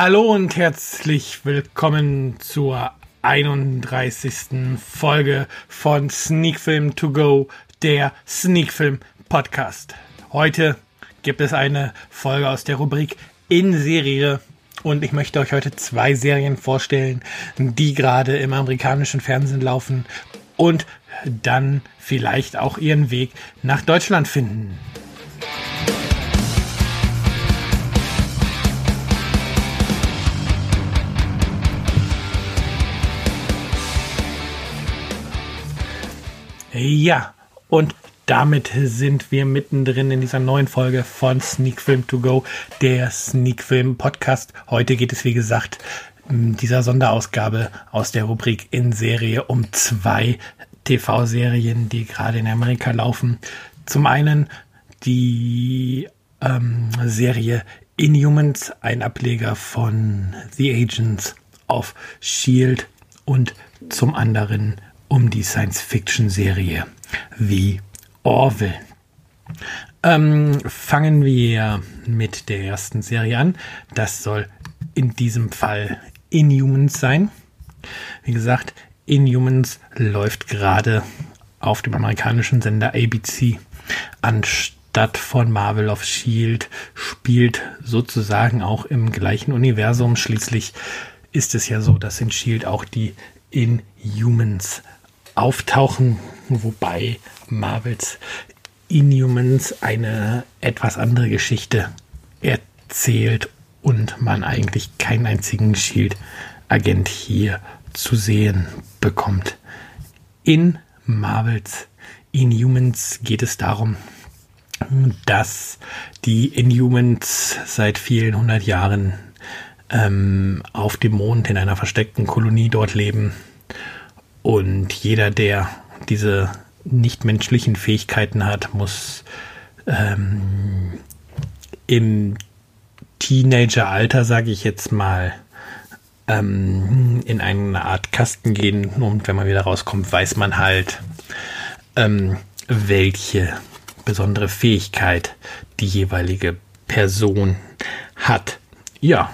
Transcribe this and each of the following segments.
Hallo und herzlich willkommen zur 31. Folge von Sneak Film To Go, der Sneak Film Podcast. Heute gibt es eine Folge aus der Rubrik in Serie und ich möchte euch heute zwei Serien vorstellen, die gerade im amerikanischen Fernsehen laufen und dann vielleicht auch ihren Weg nach Deutschland finden. Ja, und damit sind wir mittendrin in dieser neuen Folge von Sneak Film To Go, der Sneak Film Podcast. Heute geht es, wie gesagt, in dieser Sonderausgabe aus der Rubrik in Serie um zwei TV-Serien, die gerade in Amerika laufen. Zum einen die ähm, Serie Inhumans, ein Ableger von The Agents of Shield und zum anderen um die Science-Fiction-Serie wie Orville. Ähm, fangen wir mit der ersten Serie an. Das soll in diesem Fall Inhumans sein. Wie gesagt, Inhumans läuft gerade auf dem amerikanischen Sender ABC anstatt von Marvel of Shield, spielt sozusagen auch im gleichen Universum. Schließlich ist es ja so, dass in Shield auch die Inhumans auftauchen, wobei Marvels Inhumans eine etwas andere Geschichte erzählt und man eigentlich keinen einzigen Shield-Agent hier zu sehen bekommt. In Marvels Inhumans geht es darum, dass die Inhumans seit vielen hundert Jahren ähm, auf dem Mond in einer versteckten Kolonie dort leben und jeder, der diese nichtmenschlichen Fähigkeiten hat, muss ähm, im Teenageralter, sage ich jetzt mal, ähm, in eine Art Kasten gehen und wenn man wieder rauskommt, weiß man halt, ähm, welche besondere Fähigkeit die jeweilige Person hat. Ja,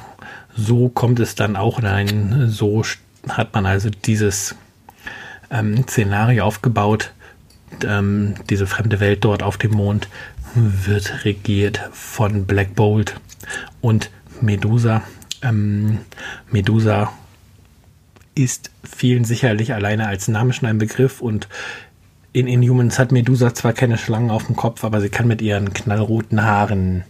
so kommt es dann auch rein. So hat man also dieses ähm, Szenario aufgebaut. Ähm, diese fremde Welt dort auf dem Mond wird regiert von Black Bolt und Medusa. Ähm, Medusa ist vielen sicherlich alleine als Name schon ein Begriff und in Inhumans hat Medusa zwar keine Schlangen auf dem Kopf, aber sie kann mit ihren knallroten Haaren,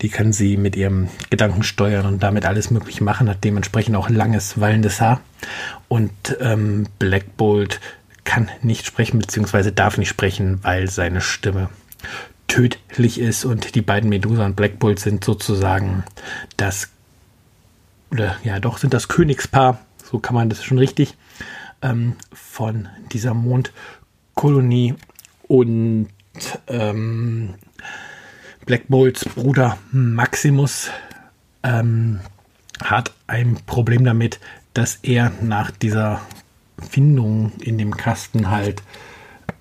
die kann sie mit ihrem Gedanken steuern und damit alles möglich machen, hat dementsprechend auch langes, wallendes Haar. Und ähm, Black Bolt kann nicht sprechen, beziehungsweise darf nicht sprechen, weil seine Stimme tödlich ist und die beiden Medusa und Black Bolt sind sozusagen das, oder ja doch, sind das Königspaar, so kann man das schon richtig, ähm, von dieser Mond- Kolonie und ähm, Black Bolts Bruder Maximus ähm, hat ein Problem damit, dass er nach dieser Findung in dem Kasten halt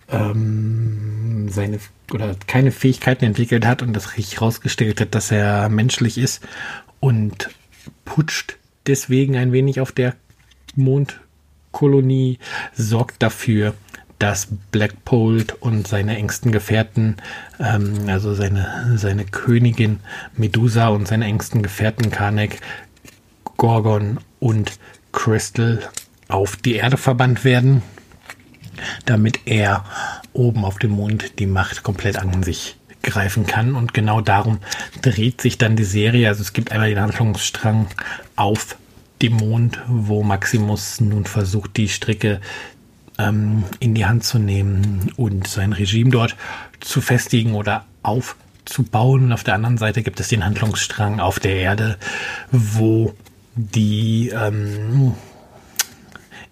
ähm, seine oder keine Fähigkeiten entwickelt hat und das richtig herausgestellt hat, dass er menschlich ist und putscht deswegen ein wenig auf der Mondkolonie, sorgt dafür, dass Black Bolt und seine engsten Gefährten, ähm, also seine, seine Königin Medusa und seine engsten Gefährten Karnak, Gorgon und Crystal auf die Erde verbannt werden, damit er oben auf dem Mond die Macht komplett an sich greifen kann. Und genau darum dreht sich dann die Serie. Also es gibt einmal den Handlungsstrang auf dem Mond, wo Maximus nun versucht, die Stricke ähm, in die Hand zu nehmen und sein Regime dort zu festigen oder aufzubauen. Und auf der anderen Seite gibt es den Handlungsstrang auf der Erde, wo die ähm,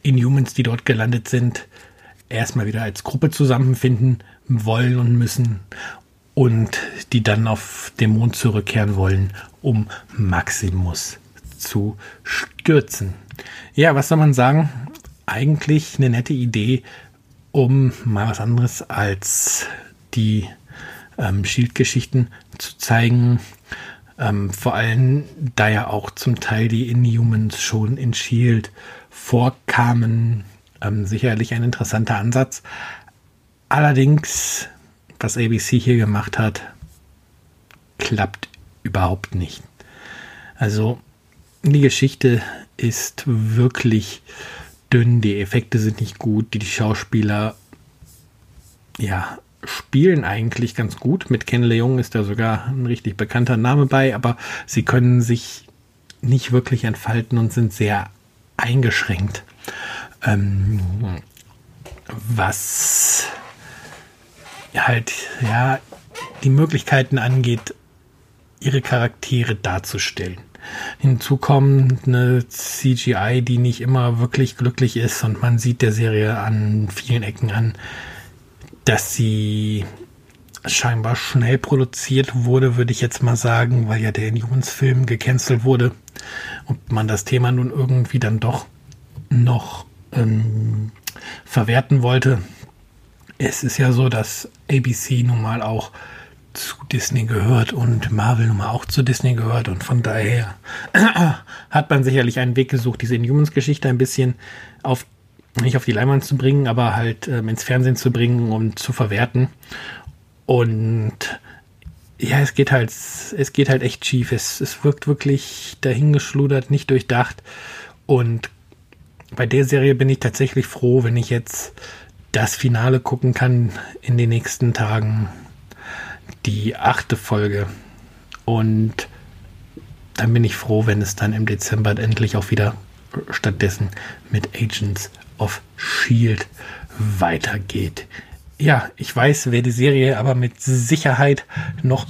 Inhumans, die dort gelandet sind, erstmal wieder als Gruppe zusammenfinden wollen und müssen und die dann auf den Mond zurückkehren wollen, um Maximus zu stürzen. Ja, was soll man sagen? Eigentlich eine nette Idee, um mal was anderes als die ähm, Shield-Geschichten zu zeigen. Ähm, vor allem, da ja auch zum Teil die Inhumans schon in Shield vorkamen. Ähm, sicherlich ein interessanter Ansatz. Allerdings, was ABC hier gemacht hat, klappt überhaupt nicht. Also, die Geschichte ist wirklich dünn, die Effekte sind nicht gut, die, Schauspieler ja, spielen eigentlich ganz gut. Mit Ken Leung ist da sogar ein richtig bekannter Name bei, aber sie können sich nicht wirklich entfalten und sind sehr eingeschränkt. Ähm, was halt, ja, die Möglichkeiten angeht, ihre Charaktere darzustellen. Hinzu kommt eine CGI, die nicht immer wirklich glücklich ist. Und man sieht der Serie an vielen Ecken an, dass sie scheinbar schnell produziert wurde, würde ich jetzt mal sagen, weil ja der Inhumans-Film gecancelt wurde. Und man das Thema nun irgendwie dann doch noch ähm, verwerten wollte. Es ist ja so, dass ABC nun mal auch zu Disney gehört und Marvel nun mal auch zu Disney gehört und von daher hat man sicherlich einen Weg gesucht, diese Inhumans-Geschichte ein bisschen auf nicht auf die Leinwand zu bringen, aber halt ähm, ins Fernsehen zu bringen und zu verwerten. Und ja, es geht halt, es geht halt echt schief. Es, es wirkt wirklich dahingeschludert, nicht durchdacht. Und bei der Serie bin ich tatsächlich froh, wenn ich jetzt das Finale gucken kann in den nächsten Tagen. Die achte Folge. Und dann bin ich froh, wenn es dann im Dezember endlich auch wieder stattdessen mit Agents of Shield weitergeht. Ja, ich weiß, wer die Serie aber mit Sicherheit noch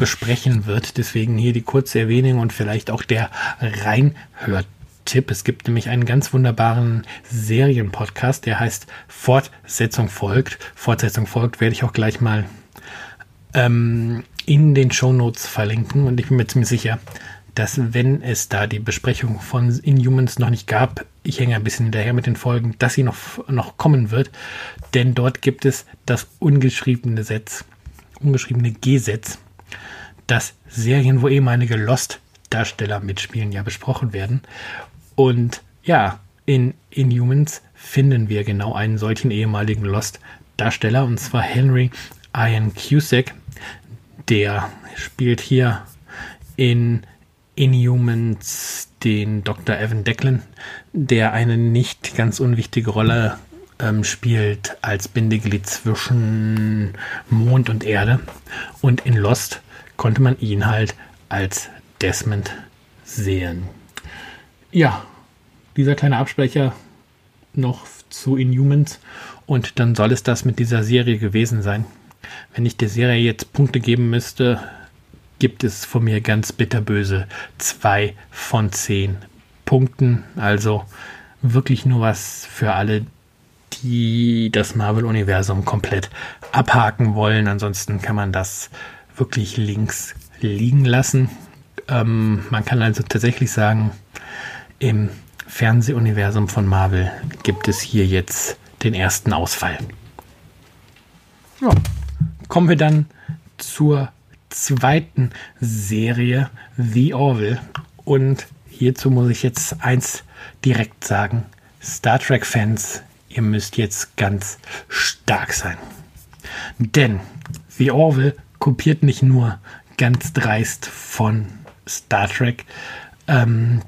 besprechen wird. Deswegen hier die kurze Erwähnung und vielleicht auch der Reinhörtipp. Es gibt nämlich einen ganz wunderbaren Serienpodcast, der heißt Fortsetzung folgt. Fortsetzung folgt werde ich auch gleich mal ähm, in den Show Notes verlinken und ich bin mir ziemlich sicher, dass wenn es da die Besprechung von Inhumans noch nicht gab, ich hänge ein bisschen hinterher mit den Folgen, dass sie noch, noch kommen wird, denn dort gibt es das ungeschriebene Gesetz, ungeschriebene Gesetz, dass Serien, wo ehemalige Lost-Darsteller mitspielen, ja besprochen werden. Und ja, in Inhumans finden wir genau einen solchen ehemaligen Lost-Darsteller, und zwar Henry Ian Cusack. Der spielt hier in Inhumans den Dr. Evan Declan, der eine nicht ganz unwichtige Rolle ähm, spielt als Bindeglied zwischen Mond und Erde. Und in Lost konnte man ihn halt als Desmond sehen. Ja, dieser kleine Absprecher noch zu Inhumans und dann soll es das mit dieser Serie gewesen sein. Wenn ich der Serie jetzt Punkte geben müsste, gibt es von mir ganz bitterböse zwei von zehn Punkten. Also wirklich nur was für alle, die das Marvel-Universum komplett abhaken wollen. Ansonsten kann man das wirklich links liegen lassen. Ähm, man kann also tatsächlich sagen, im Fernsehuniversum von Marvel gibt es hier jetzt den ersten Ausfall. Ja, kommen wir dann zur zweiten Serie The Orville. Und hierzu muss ich jetzt eins direkt sagen. Star Trek-Fans, ihr müsst jetzt ganz stark sein. Denn The Orville kopiert nicht nur ganz dreist von Star Trek. Ähm,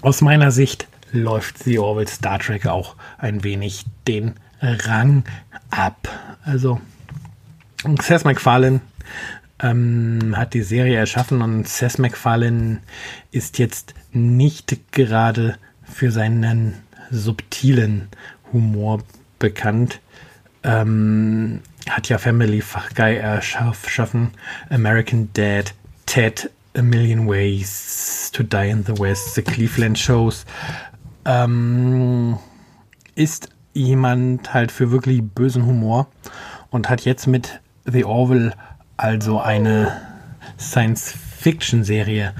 aus meiner Sicht läuft The Orville Star Trek auch ein wenig den Rang ab. Also Seth MacFarlane ähm, hat die Serie erschaffen und Seth MacFarlane ist jetzt nicht gerade für seinen subtilen Humor bekannt. Ähm, hat ja Family Guy erschaffen, American Dad, Ted, A Million Ways to Die in the West, The Cleveland Shows. Ähm, ist jemand halt für wirklich bösen Humor und hat jetzt mit The Orville also eine Science-Fiction-Serie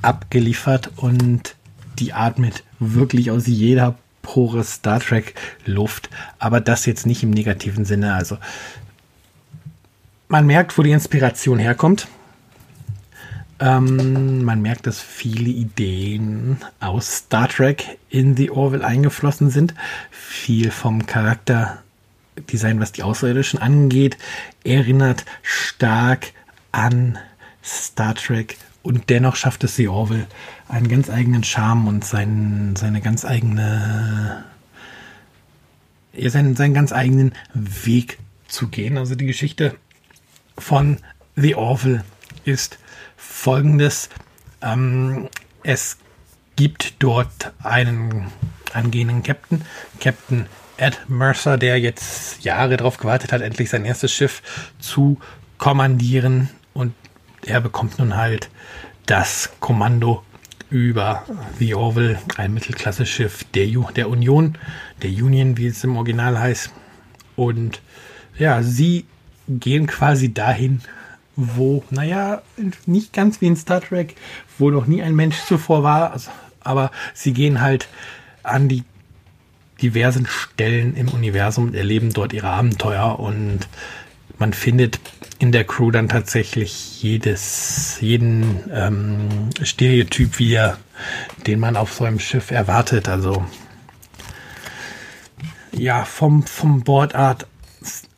abgeliefert und die atmet wirklich aus jeder Pore Star Trek Luft, aber das jetzt nicht im negativen Sinne. Also man merkt, wo die Inspiration herkommt. Ähm, man merkt, dass viele Ideen aus Star Trek in The Orville eingeflossen sind. Viel vom Charakterdesign, was die Außerirdischen angeht, erinnert stark an Star Trek und dennoch schafft es The Orville einen ganz eigenen Charme und sein, seine ganz eigene seinen, seinen ganz eigenen Weg zu gehen. Also die Geschichte von The Orville ist folgendes. Ähm, es gibt dort einen angehenden Captain, Captain Ed Mercer, der jetzt Jahre darauf gewartet hat, endlich sein erstes Schiff zu kommandieren. Und er bekommt nun halt das Kommando über The Orville, ein Mittelklasse-Schiff der, der Union, der Union, wie es im Original heißt. Und ja, sie gehen quasi dahin, wo, naja, nicht ganz wie in Star Trek, wo noch nie ein Mensch zuvor war, also, aber sie gehen halt an die diversen Stellen im Universum und erleben dort ihre Abenteuer und man findet in der Crew dann tatsächlich jedes, jeden ähm, Stereotyp wieder, den man auf so einem Schiff erwartet. Also ja, vom, vom Bordarzt,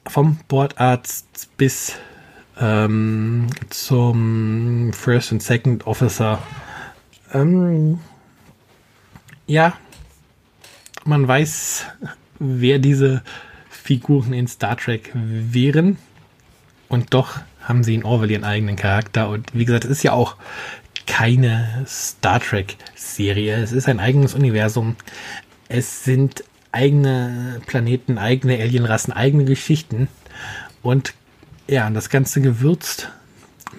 vom Bordarzt bis ähm, zum First und Second Officer. Ähm, ja, man weiß, wer diese Figuren in Star Trek wären. Und doch haben sie in Orwell ihren eigenen Charakter. Und wie gesagt, es ist ja auch keine Star Trek-Serie. Es ist ein eigenes Universum. Es sind eigene Planeten, eigene Alienrassen, eigene Geschichten. Und ja, das Ganze gewürzt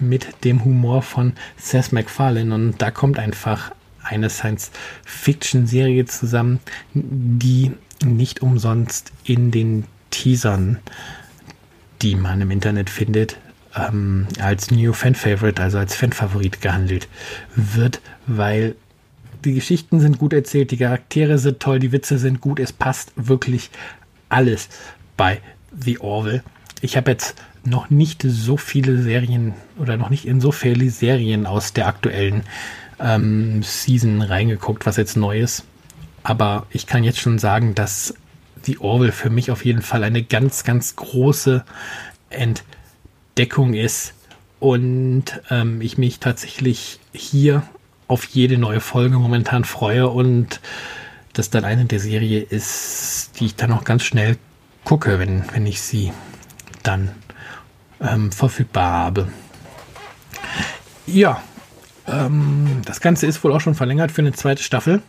mit dem Humor von Seth MacFarlane. Und da kommt einfach eine Science-Fiction-Serie zusammen, die nicht umsonst in den Teasern, die man im Internet findet, ähm, als New Fan Favorite, also als Fan-Favorit gehandelt wird, weil die Geschichten sind gut erzählt, die Charaktere sind toll, die Witze sind gut, es passt wirklich alles bei The Orville. Ich habe jetzt noch nicht so viele Serien oder noch nicht in so viele Serien aus der aktuellen ähm, Season reingeguckt, was jetzt neu ist. Aber ich kann jetzt schon sagen, dass die Orwell für mich auf jeden Fall eine ganz, ganz große Entdeckung ist und ähm, ich mich tatsächlich hier auf jede neue Folge momentan freue und das dann eine der Serie ist, die ich dann auch ganz schnell gucke, wenn, wenn ich sie dann ähm, verfügbar habe. Ja, ähm, das Ganze ist wohl auch schon verlängert für eine zweite Staffel.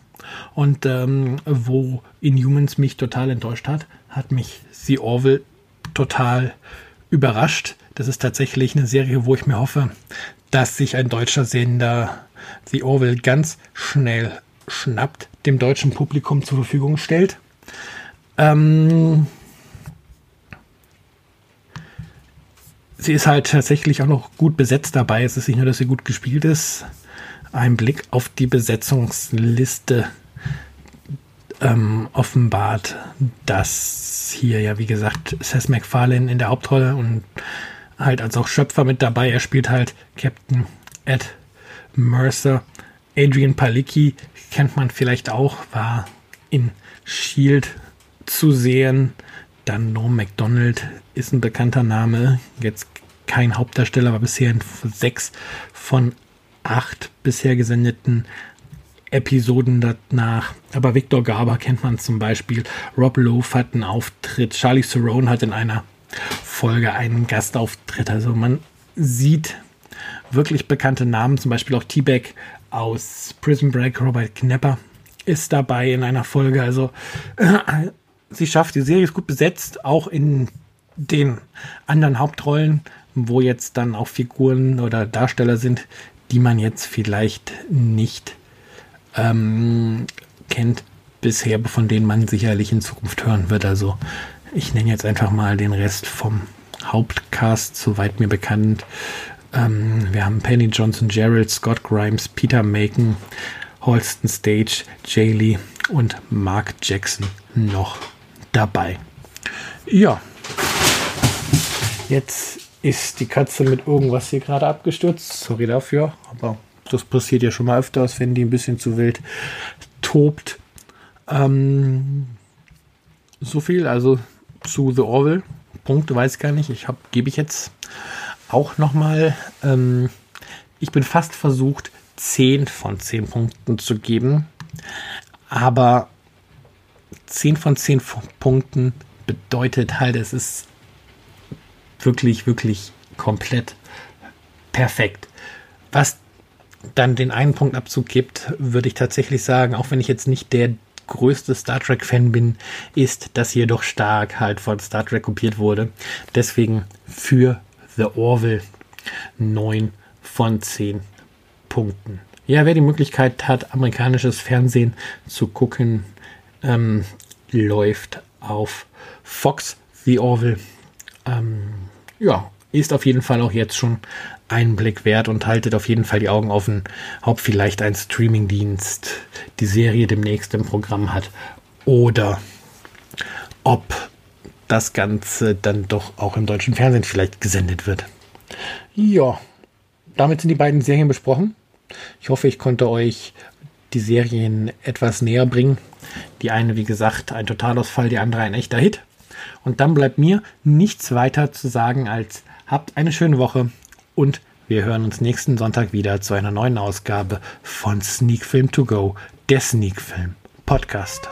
Und ähm, wo Inhumans mich total enttäuscht hat, hat mich The Orville total überrascht. Das ist tatsächlich eine Serie, wo ich mir hoffe, dass sich ein deutscher Sender The Orville ganz schnell schnappt, dem deutschen Publikum zur Verfügung stellt. Ähm, sie ist halt tatsächlich auch noch gut besetzt dabei. Es ist nicht nur, dass sie gut gespielt ist. Ein Blick auf die Besetzungsliste ähm, offenbart, dass hier ja, wie gesagt, Seth MacFarlane in der Hauptrolle und halt als auch Schöpfer mit dabei. Er spielt halt Captain Ed Mercer. Adrian Palicki kennt man vielleicht auch, war in Shield zu sehen. Dann Norm MacDonald ist ein bekannter Name. Jetzt kein Hauptdarsteller, aber bisher in sechs von acht bisher gesendeten Episoden danach. Aber Victor Garber kennt man zum Beispiel. Rob Lowe hat einen Auftritt. Charlie Theron hat in einer Folge einen Gastauftritt. Also man sieht wirklich bekannte Namen, zum Beispiel auch T-Bag aus Prison Break. Robert Knepper ist dabei in einer Folge. Also sie schafft, die Serie ist gut besetzt, auch in den anderen Hauptrollen, wo jetzt dann auch Figuren oder Darsteller sind, die man jetzt vielleicht nicht ähm, kennt bisher, von denen man sicherlich in Zukunft hören wird. Also ich nenne jetzt einfach mal den Rest vom Hauptcast, soweit mir bekannt. Ähm, wir haben Penny Johnson, Gerald, Scott Grimes, Peter Macon, Holston Stage, Jay Lee und Mark Jackson noch dabei. Ja, jetzt ist die Katze mit irgendwas hier gerade abgestürzt. Sorry dafür, aber das passiert ja schon mal öfters, wenn die ein bisschen zu wild tobt. Ähm, so viel also zu The Orville. Punkte weiß ich gar nicht. Ich habe gebe ich jetzt auch noch mal. Ähm, ich bin fast versucht 10 von 10 Punkten zu geben, aber 10 von 10 Punkten bedeutet halt, es ist wirklich, wirklich komplett perfekt. Was dann den einen Punkt Abzug gibt, würde ich tatsächlich sagen, auch wenn ich jetzt nicht der größte Star Trek-Fan bin, ist, dass hier doch stark halt von Star Trek kopiert wurde. Deswegen für The Orville 9 von 10 Punkten. Ja, wer die Möglichkeit hat, amerikanisches Fernsehen zu gucken, ähm, läuft auf Fox The Orville. Ähm, ja, ist auf jeden Fall auch jetzt schon einen Blick wert und haltet auf jeden Fall die Augen offen, ob vielleicht ein Streamingdienst die Serie demnächst im Programm hat oder ob das Ganze dann doch auch im deutschen Fernsehen vielleicht gesendet wird. Ja, damit sind die beiden Serien besprochen. Ich hoffe, ich konnte euch die Serien etwas näher bringen. Die eine, wie gesagt, ein Totalausfall, die andere ein echter Hit. Und dann bleibt mir nichts weiter zu sagen als habt eine schöne Woche und wir hören uns nächsten Sonntag wieder zu einer neuen Ausgabe von Sneak Film To Go, der Sneak Film Podcast.